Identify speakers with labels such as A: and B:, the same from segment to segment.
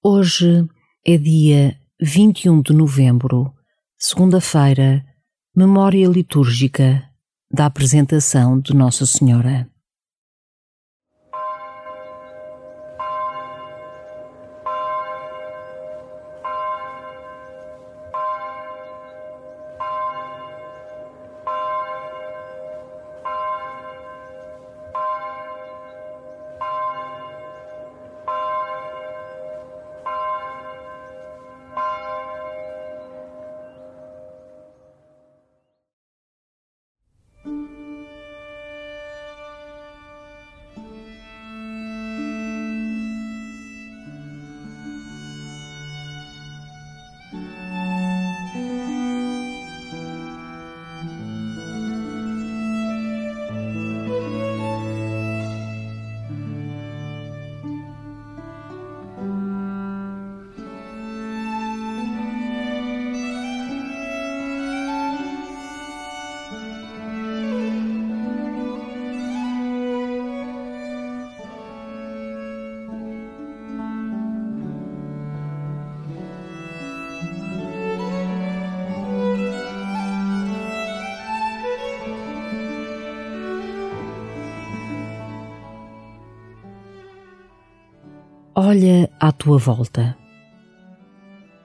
A: Hoje é dia 21 de novembro, segunda-feira, memória litúrgica da apresentação de Nossa Senhora. Olha à tua volta.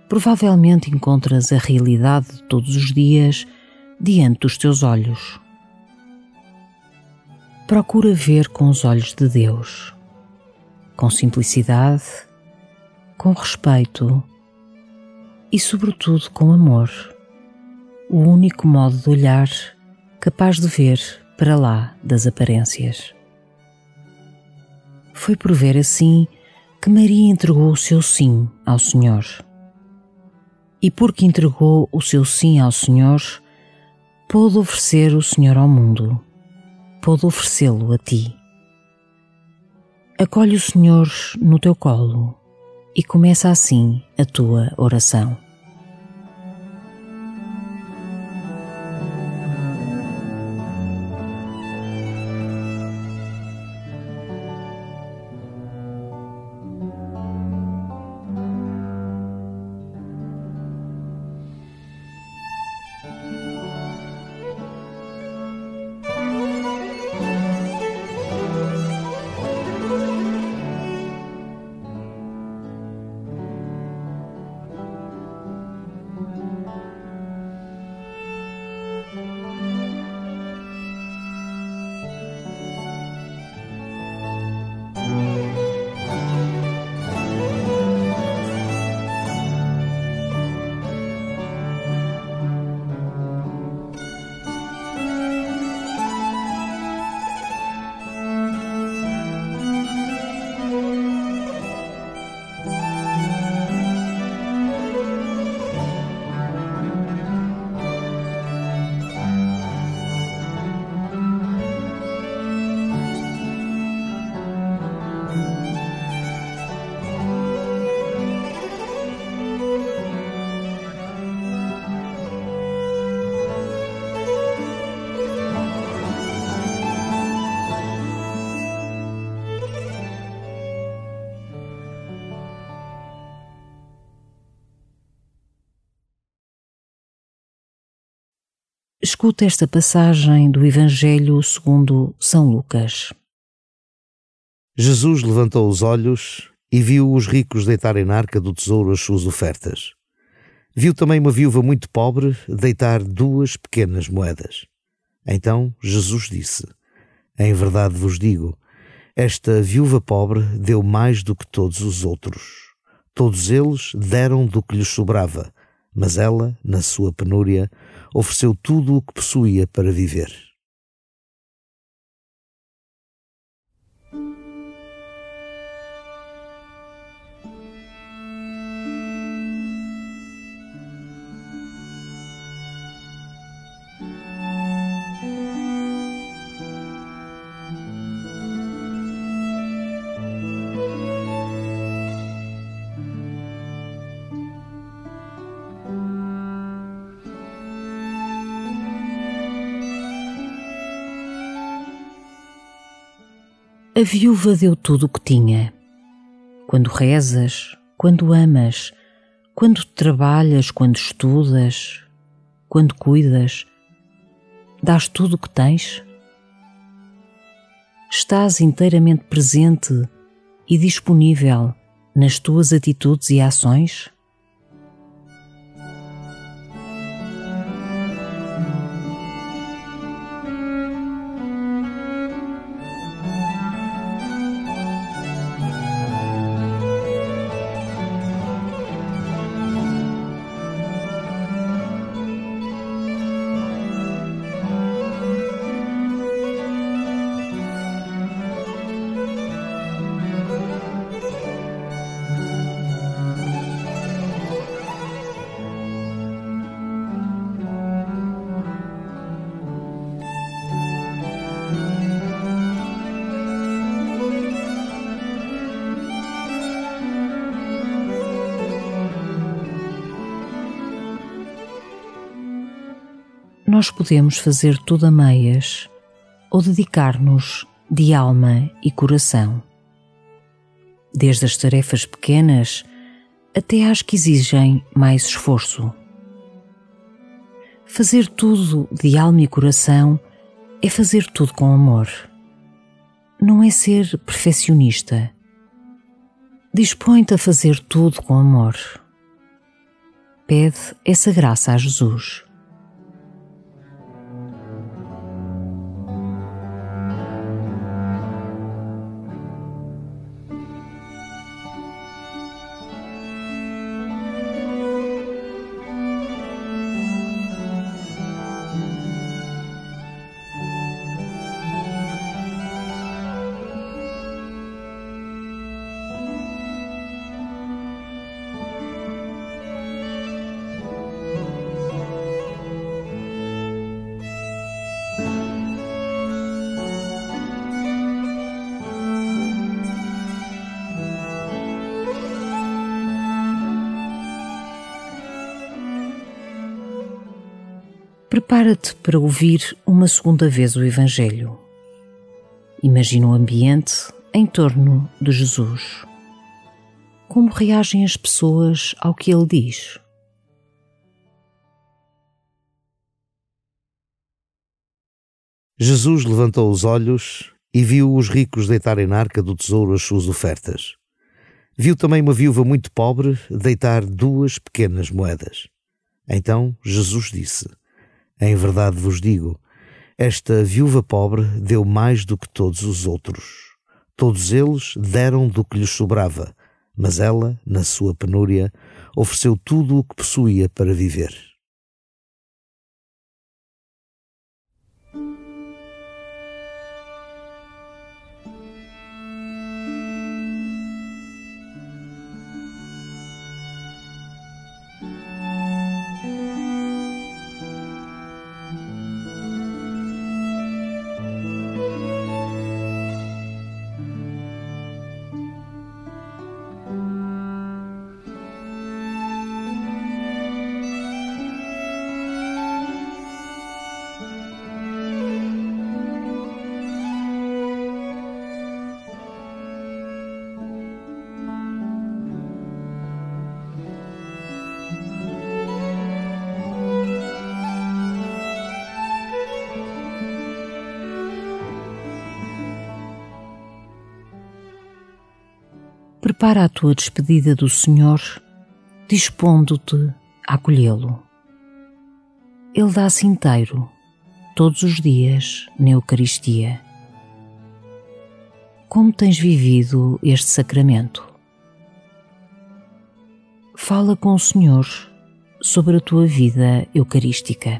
A: Provavelmente encontras a realidade de todos os dias diante dos teus olhos. Procura ver com os olhos de Deus, com simplicidade, com respeito e, sobretudo, com amor. O único modo de olhar capaz de ver para lá das aparências. Foi por ver assim que Maria entregou o seu sim ao Senhor. E porque entregou o seu sim ao Senhor, pôde oferecer o Senhor ao mundo, pôde oferecê-lo a ti. Acolhe o Senhor no teu colo e começa assim a tua oração. Escuta esta passagem do Evangelho segundo São Lucas.
B: Jesus levantou os olhos e viu os ricos deitarem na arca do tesouro as suas ofertas. Viu também uma viúva muito pobre deitar duas pequenas moedas. Então Jesus disse: Em verdade vos digo, esta viúva pobre deu mais do que todos os outros. Todos eles deram do que lhes sobrava, mas ela, na sua penúria, ofereceu tudo o que possuía para viver.
A: A viúva deu tudo o que tinha. Quando rezas, quando amas, quando trabalhas, quando estudas, quando cuidas, dás tudo o que tens? Estás inteiramente presente e disponível nas tuas atitudes e ações? Nós podemos fazer tudo a meias ou dedicar-nos de alma e coração. Desde as tarefas pequenas até às que exigem mais esforço. Fazer tudo de alma e coração é fazer tudo com amor. Não é ser perfeccionista. Dispõe-te a fazer tudo com amor. Pede essa graça a Jesus. Prepara-te para ouvir uma segunda vez o Evangelho. Imagina o ambiente em torno de Jesus. Como reagem as pessoas ao que ele diz?
B: Jesus levantou os olhos e viu os ricos deitarem na arca do tesouro as suas ofertas. Viu também uma viúva muito pobre deitar duas pequenas moedas. Então Jesus disse: em verdade vos digo, esta viúva pobre deu mais do que todos os outros. Todos eles deram do que lhes sobrava, mas ela, na sua penúria, ofereceu tudo o que possuía para viver.
A: Prepara a tua despedida do Senhor, dispondo-te a acolhê-lo. Ele dá-se inteiro, todos os dias, na Eucaristia. Como tens vivido este sacramento? Fala com o Senhor sobre a tua vida eucarística.